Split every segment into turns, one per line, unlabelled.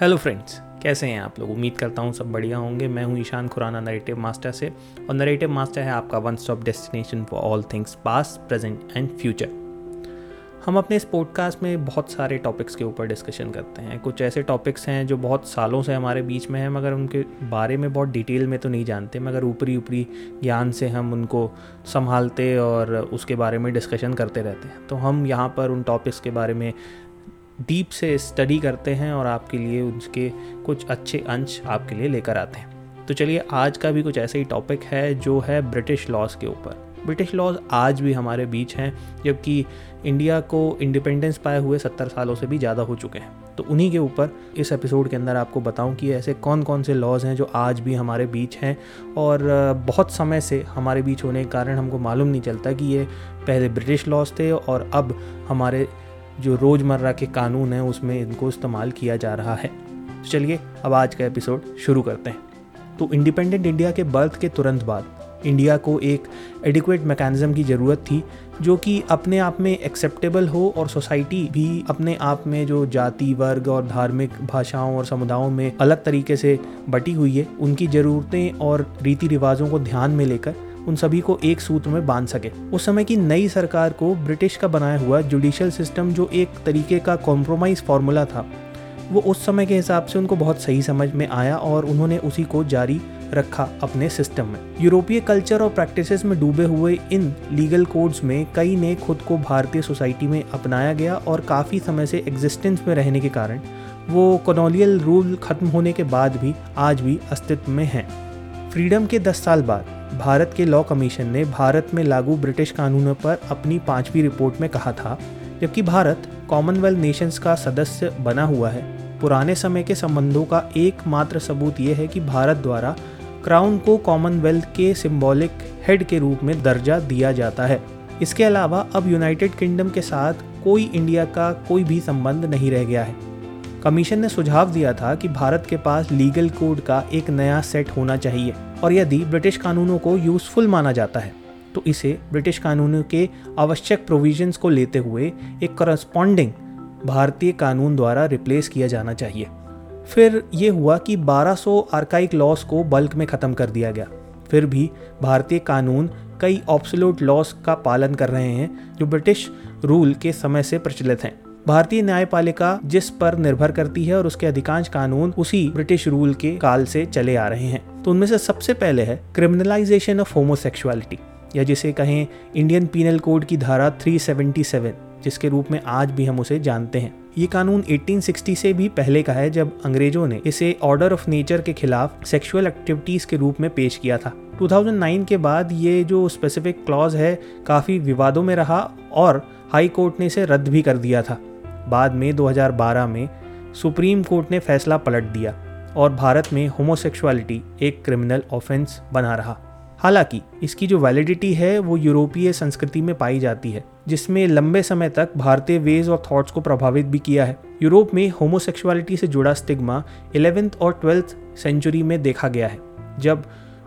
Hello friends कैसे हैं आप लोग? उम्मीद करता हूँ सब बढ़िया होंगे। मैं हूँ ईशान खुराना नरेटिव मास्टर से। और नरेटिव मास्टर है आपका one stop destination for all things past present and future हम अपने इस पॉडकास्ट में बहुत सारे टॉपिक्स के ऊपर डिस्कशन करते हैं। कुछ ऐसे टॉपिक्स हैं जो बहुत सालों से हमारे बीच में हैं, मगर उनके बारे में बहुत डिटेल में तो नहीं जानते, मगर ऊपरी ऊपरी ज्ञान से हम उनको संभालते और उसके बारे में डिस्कशन करते रहते हैं। तो हम यहाँ पर उन टॉपिक्स के बारे में डीप से स्टडी करते हैं और आपके लिए उसके कुछ अच्छे अंश आपके लिए लेकर आते हैं। तो चलिए, आज का भी कुछ ऐसा ही टॉपिक है जो है ब्रिटिश लॉज के ऊपर। ब्रिटिश लॉज आज भी हमारे बीच हैं, जबकि इंडिया को इंडिपेंडेंस पाए हुए सत्तर सालों से भी ज़्यादा हो चुके हैं। तो उन्हीं के ऊपर इस एपिसोड के अंदर आपको बताऊँ कि ऐसे कौन कौन से लॉज हैं जो आज भी हमारे बीच हैं और बहुत समय से हमारे बीच होने के कारण हमको मालूम नहीं चलता कि ये पहले ब्रिटिश लॉज थे और अब हमारे जो रोज़मर्रा के कानून हैं, उसमें इनको इस्तेमाल किया जा रहा है। तो चलिए, अब आज का एपिसोड शुरू करते हैं। तो इंडिपेंडेंट इंडिया के बर्थ के तुरंत बाद इंडिया को एक एडिक्वेट मैकेनिज़्म की ज़रूरत थी, जो कि अपने आप में एक्सेप्टेबल हो और सोसाइटी भी अपने आप में जो जाति, वर्ग और धार्मिक भाषाओं और समुदायों में अलग तरीके से बटी हुई है, उनकी ज़रूरतें और रीति रिवाजों को ध्यान में लेकर उन सभी को एक सूत्र में बाँध सके। उस समय की नई सरकार को ब्रिटिश का बनाया हुआ जुडिशियल सिस्टम जो एक तरीके का कॉम्प्रोमाइज़ फार्मूला था, वो उस समय के हिसाब से उनको बहुत सही समझ में आया और उन्होंने उसी को जारी रखा अपने सिस्टम में। यूरोपीय कल्चर और प्रैक्टिसेस में डूबे हुए इन लीगल कोड्स में कई ने खुद को भारतीय सोसाइटी में अपनाया गया और काफ़ी समय से एग्जिस्टेंस में रहने के कारण वो कॉलोनियल रूल खत्म होने के बाद भी, आज भी अस्तित्व में हैं। फ्रीडम के 10 साल बाद, भारत के लॉ कमीशन ने भारत में लागू ब्रिटिश कानूनों पर अपनी पांचवी रिपोर्ट में कहा था, जबकि भारत कॉमनवेल्थ नेशंस का सदस्य बना हुआ है। पुराने समय के संबंधों का एकमात्र सबूत यह है कि भारत द्वारा क्राउन को कॉमनवेल्थ के सिंबॉलिक हेड के रूप में दर्जा दिया जाता है। इसके अलावा अब यूनाइटेड किंगडम के साथ कोई इंडिया का कोई भी संबंध नहीं रह गया है। कमीशन ने सुझाव दिया था कि भारत के पास लीगल कोड का एक नया सेट होना चाहिए और यदि ब्रिटिश कानूनों को यूजफुल माना जाता है तो इसे ब्रिटिश कानूनों के आवश्यक प्रोविजंस को लेते हुए एक करस्पॉन्डिंग भारतीय कानून द्वारा रिप्लेस किया जाना चाहिए। फिर ये हुआ कि 1200 आर्काइक लॉस को बल्क में ख़त्म कर दिया गया। फिर भी भारतीय कानून कई ऑप्सलोट लॉस का पालन कर रहे हैं, जो ब्रिटिश रूल के समय से प्रचलित हैं। भारतीय न्यायपालिका जिस पर निर्भर करती है और उसके अधिकांश कानून उसी ब्रिटिश रूल के काल से चले आ रहे हैं तो उनमें से सबसे पहले है क्रिमिनलाइजेशन ऑफ़ होमोसेक्सुअलिटी या जिसे कहें इंडियन पीनल कोड की धारा 377 जिसके रूप में आज भी हम उसे जानते हैं। ये कानून 1860 से भी पहले का है, जब अंग्रेज़ों ने इसे ऑर्डर ऑफ़ नेचर के खिलाफ सेक्सुअल एक्टिविटीज़ के रूप में पेश किया था। 2009 के बाद ये जो स्पेसिफिक क्लॉज है, काफ़ी विवादों में रहा और हाई कोर्ट ने इसे रद्द भी कर दिया था। बाद में 2012 में सुप्रीम कोर्ट ने फैसला पलट दिया और भारत में होमोसेक्सुअलिटी एक क्रिमिनल ऑफेंस बना रहा। हालाँकि, इसकी जो वैलिडिटी है, वो यूरोपीय संस्कृति में पाई जाती है, जिसमें लंबे समय तक भारतीय वेज और थॉट्स को प्रभावित भी किया है। यूरोप में होमोसेक्सुअलिटी से जुड़ा स्टिग्मा इलेवेंथ और ट्वेल्थ सेंचुरी में देखा गया है, जब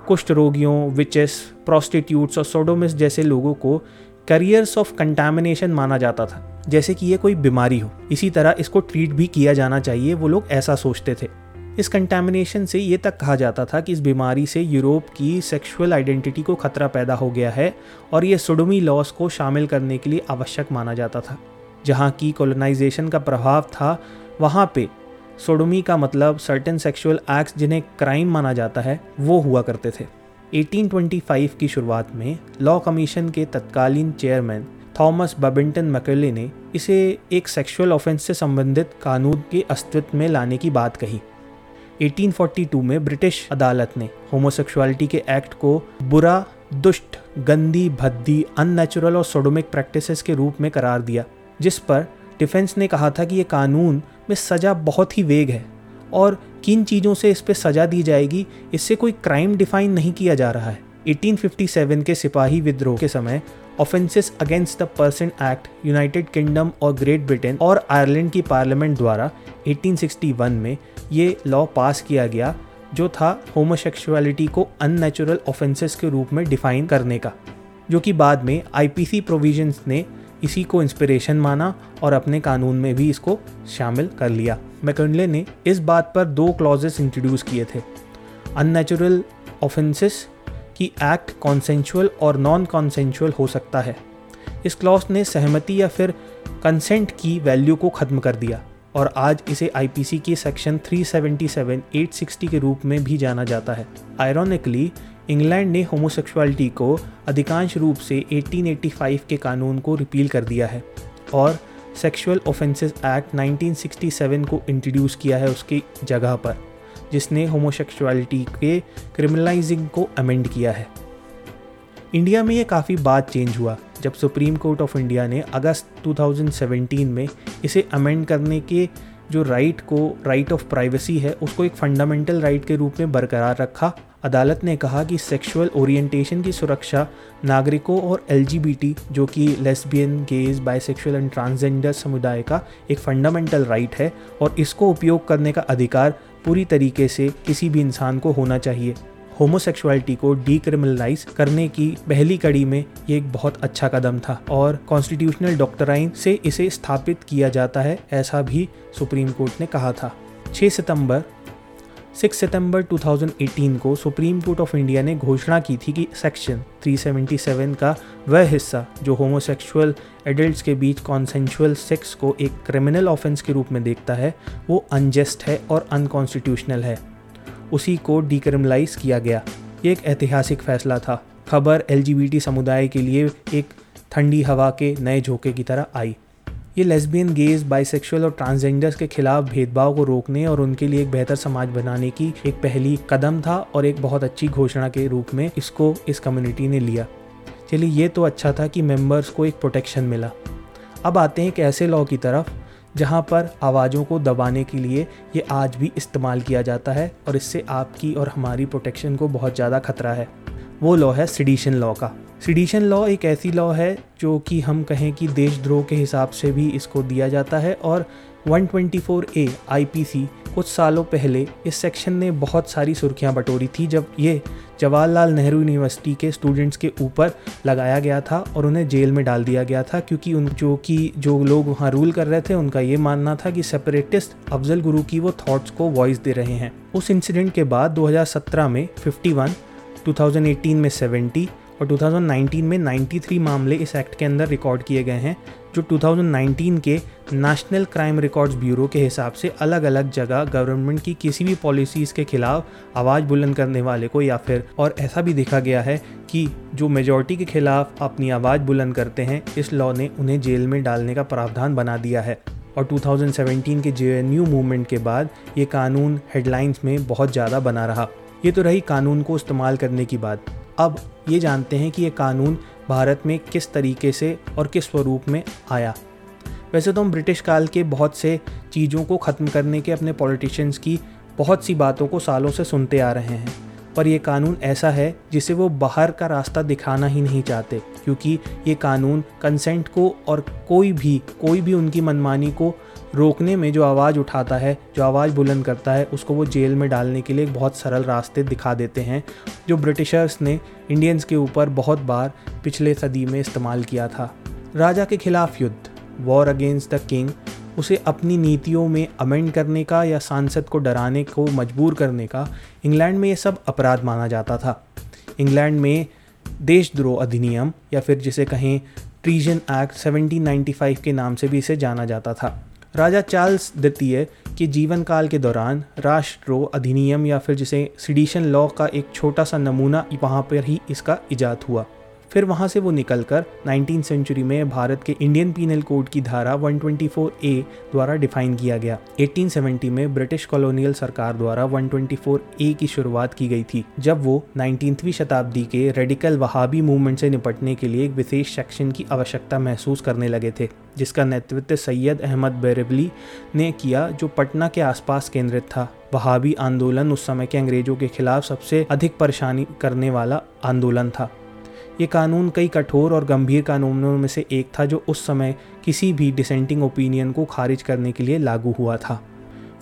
कुष्ठ रोगियों विचेस प्रोस्टिट्यूट्स और सोडोमिस जैसे लोगों को करियर्स ऑफ़ कंटामिनेशन माना जाता था। जैसे कि ये कोई बीमारी हो। इसी तरह इसको ट्रीट भी किया जाना चाहिए, वो लोग ऐसा सोचते थे। इस कंटेमिनेशन से ये तक कहा जाता था कि इस बीमारी से यूरोप की सेक्सुअल आइडेंटिटी को खतरा पैदा हो गया है और ये सोडोमी लॉस को शामिल करने के लिए आवश्यक माना जाता था। जहाँ की कोलोनाइजेशन का प्रभाव था, वहाँ पे सोडोमी का मतलब सर्टेन सेक्सुअल एक्ट्स जिन्हें क्राइम माना जाता है, वो हुआ करते थे। 1825 की शुरुआत में लॉ कमीशन के तत्कालीन चेयरमैन थॉमस बबिंटन मकेले ने इसे एक सेक्सुअल ऑफेंस से संबंधित कानून के अस्तित्व में लाने की बात कही। 1842 में ब्रिटिश अदालत ने होमोसेक्सुअलिटी के एक्ट को बुरा, दुष्ट, गंदी, भद्दी अननेचुरल और सोडोमिक प्रैक्टिसेस के रूप में करार दिया, जिस पर डिफेंस ने कहा था कि ये कानून में सज़ा बहुत ही वेग है और किन चीज़ों से इस पर सज़ा दी जाएगी, इससे कोई क्राइम डिफाइन नहीं किया जा रहा है। 1857 के सिपाही विद्रोह के समय offences against the person act United Kingdom और ग्रेट ब्रिटेन और आयरलैंड की पार्लियामेंट द्वारा 1861 में ये लॉ पास किया गया, जो था होमोसेक्सुअलिटी को अननेचुरल ऑफेंसेस के रूप में डिफाइन करने का, जो कि बाद में आईपीसी प्रोविजंस ने इसी को इंस्पिरेशन माना और अपने कानून में भी इसको शामिल कर लिया। मैकनले ने इस बात पर दो क्लॉजेस इंट्रोड्यूस किए थे अननेचुरल ऑफेंसेस की एक्ट कॉन्सेंचुअल और नॉन कॉन्सेंचुअल हो सकता है। इस क्लॉज ने सहमति या फिर कंसेंट की वैल्यू को ख़त्म कर दिया और आज इसे आईपीसी के सेक्शन 377 860 के रूप में भी जाना जाता है। आयरॉनिकली इंग्लैंड ने होमोसेक्सुअलिटी को अधिकांश रूप से 1885 के कानून को रिपील कर दिया है और सेक्सुअल ऑफेंसेस एक्ट 1967 को इंट्रोड्यूस किया है उसकी जगह पर। जिसने होमोसेक्सुअलिटी के क्रिमिनलाइजिंग को अमेंड किया है। इंडिया में ये काफ़ी बात चेंज हुआ, जब सुप्रीम कोर्ट ऑफ़ इंडिया ने अगस्त 2017 में इसे अमेंड करने के जो राइट को राइट ऑफ़ प्राइवेसी है, उसको एक फंडामेंटल राइट के रूप में बरकरार रखा। अदालत ने कहा कि सेक्सुअल ओरिएंटेशन की सुरक्षा नागरिकों और एल जो कि lesbian gays bisexual and transgender समुदाय का एक फंडामेंटल राइट है, और इसको उपयोग करने का अधिकार पूरी तरीके से किसी भी इंसान को होना चाहिए। होमोसेक्सुअलिटी को डीक्रिमिनलाइज करने की पहली कड़ी में ये एक बहुत अच्छा कदम था और कॉन्स्टिट्यूशनल डॉक्टराइन से इसे स्थापित किया जाता है, ऐसा भी सुप्रीम कोर्ट ने कहा था। 6 सितंबर 6 सितंबर 2018 को सुप्रीम कोर्ट ऑफ़ इंडिया ने घोषणा की थी कि सेक्शन 377 का वह हिस्सा, जो होमोसेक्सुअल एडल्ट्स के बीच कॉन्सेंशुअल सेक्स को एक क्रिमिनल ऑफेंस के रूप में देखता है, वो अनजस्ट है और अनकॉन्स्टिट्यूशनल है। उसी को डिक्रिमिनलाइज किया गया। ये एक ऐतिहासिक फैसला था। खबर एलजीबीटी समुदाय के लिए एक ठंडी हवा के नए झोंके की तरह आई। ये लेस्बियन गेज बाइसेक्सुअल और ट्रांसजेंडर्स के खिलाफ भेदभाव को रोकने और उनके लिए एक बेहतर समाज बनाने की एक पहली कदम था और एक बहुत अच्छी घोषणा के रूप में इसको इस कम्युनिटी ने लिया। चलिए, ये तो अच्छा था कि मेंबर्स को एक प्रोटेक्शन मिला। अब आते हैं एक ऐसे लॉ की तरफ़, जहाँ पर आवाज़ों को दबाने के लिए ये आज भी इस्तेमाल किया जाता है और इससे आपकी और हमारी प्रोटेक्शन को बहुत ज़्यादा खतरा है। वो लॉ है सिडिशन लॉ का। सिडिशन लॉ एक ऐसी लॉ है जो कि हम कहें कि देशद्रोह के हिसाब से भी इसको दिया जाता है और 124 ए आईपीसी कुछ सालों पहले इस सेक्शन ने बहुत सारी सुर्खियाँ बटोरी थी जब ये जवाहरलाल नेहरू यूनिवर्सिटी के स्टूडेंट्स के ऊपर लगाया गया था और उन्हें जेल में डाल दिया गया था क्योंकि उन जो कि जो लोग वहाँ रूल कर रहे थे उनका ये मानना था कि सेपरेटिस्ट अफजल गुरु की वो थॉट्स को वॉइस दे रहे हैं। उस इंसिडेंट के बाद 2017 में 51, 2018 में 70 और 2019 में 93 मामले इस एक्ट के अंदर रिकॉर्ड किए गए हैं, जो 2019 के नेशनल क्राइम रिकॉर्ड्स ब्यूरो के हिसाब से अलग अलग जगह गवर्नमेंट की किसी भी पॉलिसीज़ के खिलाफ आवाज़ बुलंद करने वाले को या फिर, और ऐसा भी देखा गया है कि जो मेजॉरिटी के खिलाफ अपनी आवाज़ बुलंद करते हैं, इस लॉ ने उन्हें जेल में डालने का प्रावधान बना दिया है। और 2017 के जे मूवमेंट के बाद ये कानून हेडलाइंस में बहुत ज़्यादा बना रहा। ये तो रही कानून को इस्तेमाल करने की बात। अब ये जानते हैं कि ये कानून भारत में किस तरीके से और किस स्वरूप में आया। वैसे तो हम ब्रिटिश काल के बहुत से चीज़ों को ख़त्म करने के अपने पॉलिटिशियंस की बहुत सी बातों को सालों से सुनते आ रहे हैं। पर यह कानून ऐसा है जिसे वो बाहर का रास्ता दिखाना ही नहीं चाहते, क्योंकि ये कानून कंसेंट को और कोई भी कोई भी उनकी मनमानी को रोकने में जो आवाज़ उठाता है, जो आवाज़ बुलंद करता है, उसको वो जेल में डालने के लिए एक बहुत सरल रास्ते दिखा देते हैं, जो ब्रिटिशर्स ने इंडियंस के ऊपर बहुत बार पिछले सदी में इस्तेमाल किया था। राजा के खिलाफ युद्ध वॉर अगेंस्ट द किंग उसे अपनी नीतियों में अमेंड करने का या सांसद को डराने को मजबूर करने का, इंग्लैंड में ये सब अपराध माना जाता था। इंग्लैंड में देशद्रोह अधिनियम, या फिर जिसे कहें ट्रीजन एक्ट 1795 के नाम से भी इसे जाना जाता था। राजा चार्ल्स द्वितीय के जीवन काल के दौरान राष्ट्रो, अधिनियम या फिर जिसे सिडिशन लॉ का एक छोटा सा नमूना वहाँ पर ही इसका इजाद हुआ। फिर वहाँ से वो निकलकर 19 सेंचुरी में भारत के इंडियन पीनल कोड की धारा 124 ए द्वारा डिफाइन किया गया। 1870 में ब्रिटिश कॉलोनियल सरकार द्वारा 124 ए की शुरुआत की गई थी, जब वो 19वीं शताब्दी के रेडिकल वहाबी मूवमेंट से निपटने के लिए एक विशेष सेक्शन की आवश्यकता महसूस करने लगे थे, जिसका नेतृत्व सैयद अहमद बेरेवली ने किया, जो पटना के आसपास केंद्रित था। वहाबी आंदोलन उस समय के अंग्रेज़ों के खिलाफ सबसे अधिक परेशानी करने वाला आंदोलन था। ये कानून कई कठोर और गंभीर कानूनों में से एक था जो उस समय किसी भी डिसेंटिंग ओपिनियन को खारिज करने के लिए लागू हुआ था।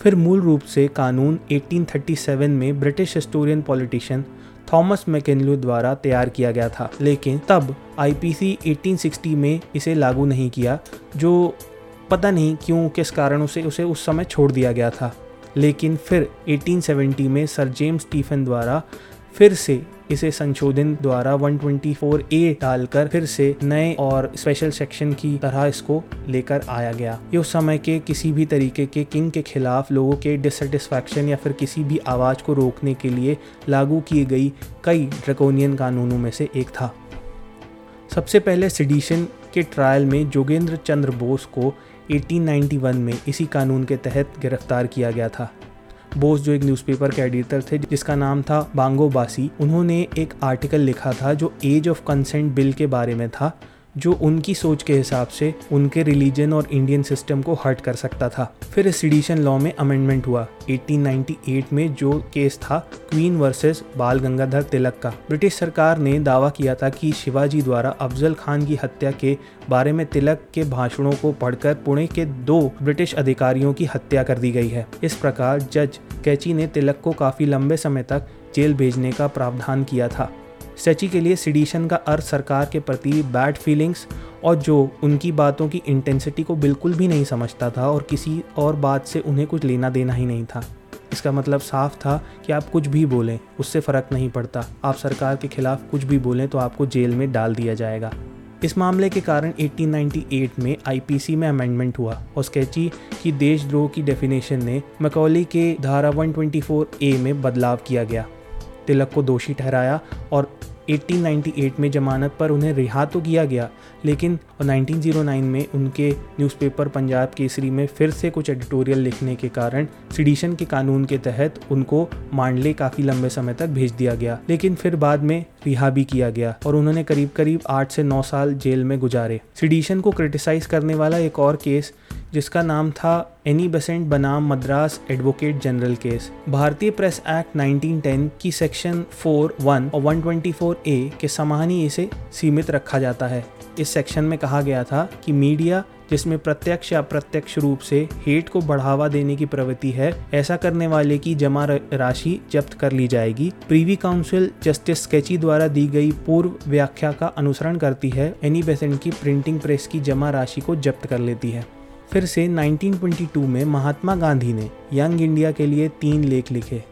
फिर मूल रूप से कानून 1837 में British historian politician Thomas Macaulay द्वारा तैयार किया गया था। लेकिन तब आईपीसी 1860 में इसे लागू नहीं किया, जो पता नहीं क्यों, किस कारण उसे उसे उस समय छोड़ दिया गया था। लेकिन फिर 1870 में सर जेम्स स्टीफन द्वारा फिर से इसे संशोधन द्वारा 124 ए डालकर फिर से नए और स्पेशल सेक्शन की तरह इसको लेकर आया गया। ये उस समय के किसी भी तरीके के किंग के खिलाफ लोगों के डिससेटिस्फैक्शन या फिर किसी भी आवाज़ को रोकने के लिए लागू की गई कई ड्रकोनियन कानूनों में से एक था। सबसे पहले सिडिशन के ट्रायल में जोगेंद्र चंद्र बोस को 1891 में इसी कानून के तहत गिरफ़्तार किया गया था। बोस जो एक न्यूज़पेपर के एडिटर थे, जिसका नाम था बांगो बासी उन्होंने एक आर्टिकल लिखा था जो एज ऑफ़ कंसेंट बिल के बारे में था। जो उनकी सोच के हिसाब से उनके रिलीजन और इंडियन सिस्टम को हर्ट कर सकता था। फिर इस सिडिशन लॉ में अमेंडमेंट हुआ 1898 में जो केस था क्वीन वर्सेस बाल गंगाधर तिलक का। ब्रिटिश सरकार ने दावा किया था कि शिवाजी द्वारा अफजल खान की हत्या के बारे में तिलक के भाषणों को पढ़कर पुणे के दो ब्रिटिश अधिकारियों की हत्या कर दी गई है। इस प्रकार जज कैची ने तिलक को काफ़ी लंबे समय तक जेल भेजने का प्रावधान किया था। सची के लिए सिडिशन का अर्थ सरकार के प्रति बैड फीलिंग्स और जो उनकी बातों की इंटेंसिटी को बिल्कुल भी नहीं समझता था और किसी और बात से उन्हें कुछ लेना देना ही नहीं था। इसका मतलब साफ़ था कि आप कुछ भी बोलें, उससे फ़र्क नहीं पड़ता। आप सरकार के खिलाफ कुछ भी बोलें तो आपको जेल में डाल दिया जाएगा। इस मामले के कारण 1898 में आईपीसी में अमेंडमेंट हुआ और स्केची की देशद्रोह की डेफिनेशन ने मकौली के धारा 124 ए में बदलाव किया गया। तिलक को दोषी ठहराया और 1898 में जमानत पर उन्हें रिहा तो किया गया, लेकिन 1909 में उनके न्यूज़पेपर पंजाब केसरी में फिर से कुछ एडिटोरियल लिखने के कारण सिडिशन के कानून के तहत उनको मांडले काफ़ी लंबे समय तक भेज दिया गया, लेकिन फिर बाद में रिहा भी किया गया और उन्होंने करीब करीब आठ से नौ साल जेल में गुजारे। सिडिशन को क्रिटिसाइज करने वाला एक और केस जिसका नाम था एनी बसेंट बनाम मद्रास एडवोकेट जनरल केस। भारतीय प्रेस एक्ट 1910 की सेक्शन 4 1 और 124 ए के समान ही इसे सीमित रखा जाता है। इस सेक्शन में कहा गया था कि मीडिया, जिसमें प्रत्यक्ष या अप्रत्यक्ष रूप से हेट को बढ़ावा देने की प्रवृत्ति है, ऐसा करने वाले की जमा राशि जब्त कर ली जाएगी। प्रीवी काउंसिल जस्टिस स्केची द्वारा दी गई पूर्व व्याख्या का अनुसरण करती है। एनी बेसेंट की प्रिंटिंग प्रेस की जमा राशि को जब्त कर लेती है। फिर से 1922 में महात्मा गांधी ने यंग इंडिया के लिए तीन लेख लिखे,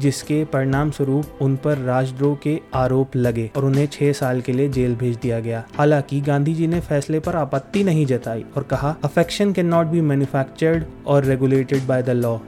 जिसके परिणाम स्वरूप उन पर राजद्रोह के आरोप लगे और उन्हें छह साल के लिए जेल भेज दिया गया। हालाँकि गांधी जी ने फैसले पर आपत्ति नहीं जताई और कहा affection can not be manufactured और रेगुलेटेड बाय द लॉ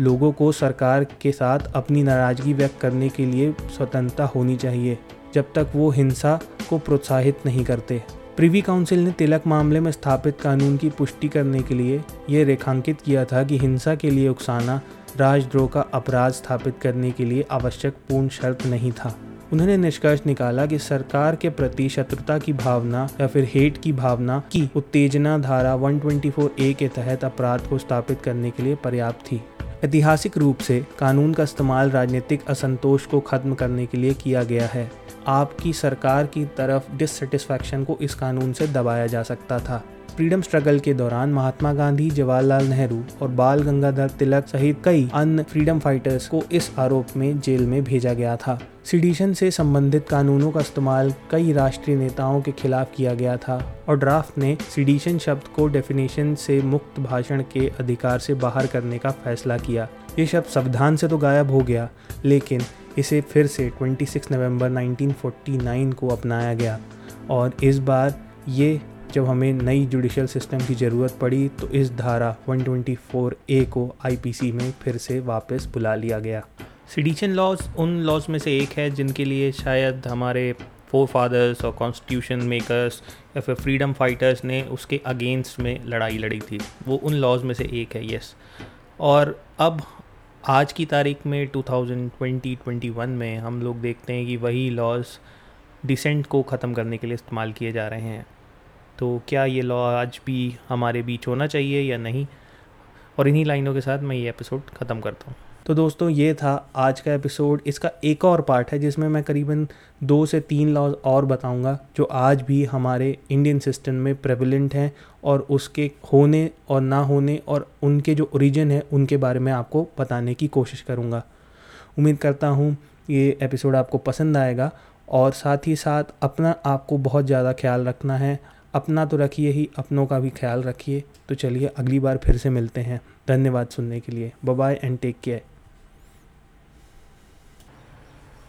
लोगों को सरकार के साथ अपनी नाराज़गी व्यक्त करने के लिए स्वतंत्रता होनी चाहिए, जब तक वो हिंसा को प्रोत्साहित नहीं करते। प्रिवी काउंसिल ने तिलक मामले में स्थापित कानून की पुष्टि करने के लिए यह रेखांकित किया था कि हिंसा के लिए उकसाना राजद्रोह का अपराध स्थापित करने के लिए आवश्यक पूर्ण शर्त नहीं था। उन्होंने निष्कर्ष निकाला कि सरकार के प्रति शत्रुता की भावना या फिर हेट की भावना की उत्तेजना धारा 124 ए के तहत अपराध को स्थापित करने के लिए पर्याप्त थी। ऐतिहासिक रूप से कानून का इस्तेमाल राजनीतिक असंतोष को खत्म करने के लिए किया गया है। आपकी सरकार की तरफ़ डिससेटिस्फैक्शन को इस कानून से दबाया जा सकता था। फ्रीडम स्ट्रगल के दौरान महात्मा गांधी, जवाहरलाल नेहरू और बाल गंगाधर तिलक सहित कई अन्य फ्रीडम फाइटर्स को इस आरोप में जेल में भेजा गया था। सिडिशन से संबंधित कानूनों का इस्तेमाल कई राष्ट्रीय नेताओं के खिलाफ किया गया था और ड्राफ्ट ने सिडिशन शब्द को डेफिनेशन से मुक्त भाषण के अधिकार से बाहर करने का फैसला किया। ये शब्द संविधान से तो गायब हो गया, लेकिन इसे फिर से 26 नवंबर 1949 को अपनाया गया और इस बार ये जब हमें नई जुडिशल सिस्टम की ज़रूरत पड़ी तो इस धारा 124 ए को आईपीसी में फिर से वापस बुला लिया गया। सिडिशन लॉज उन लॉज में से एक है, जिनके लिए शायद हमारे फोर फादर्स और कॉन्स्टिट्यूशन मेकर्स या फिर फ्रीडम फाइटर्स ने उसके अगेंस्ट में लड़ाई लड़ी थी। वो उन लॉज में से एक है यस और अब आज की तारीख में 2020-21 में हम लोग देखते हैं कि वही लॉज डिसेंट को ख़त्म करने के लिए इस्तेमाल किए जा रहे हैं। तो क्या ये लॉ आज भी हमारे बीच होना चाहिए या नहीं? और इन्हीं लाइनों के साथ मैं ये एपिसोड ख़त्म करता हूँ। तो दोस्तों, ये था आज का एपिसोड इसका एक और पार्ट है जिसमें मैं करीबन दो से तीन लॉज और बताऊँगा, जो आज भी हमारे इंडियन सिस्टम में प्रेवलेंट हैं और उसके होने और ना होने और उनके जो ओरिजिन है, उनके बारे में आपको बताने की कोशिश करूँगा। उम्मीद करता हूँ ये एपिसोड आपको पसंद आएगा और साथ ही साथ अपना आपको बहुत ज़्यादा ख्याल रखना है। अपना तो रखिए ही, अपनों का भी ख्याल रखिए। तो चलिए, अगली बार फिर से मिलते हैं। धन्यवाद सुनने के लिए। Bye and take care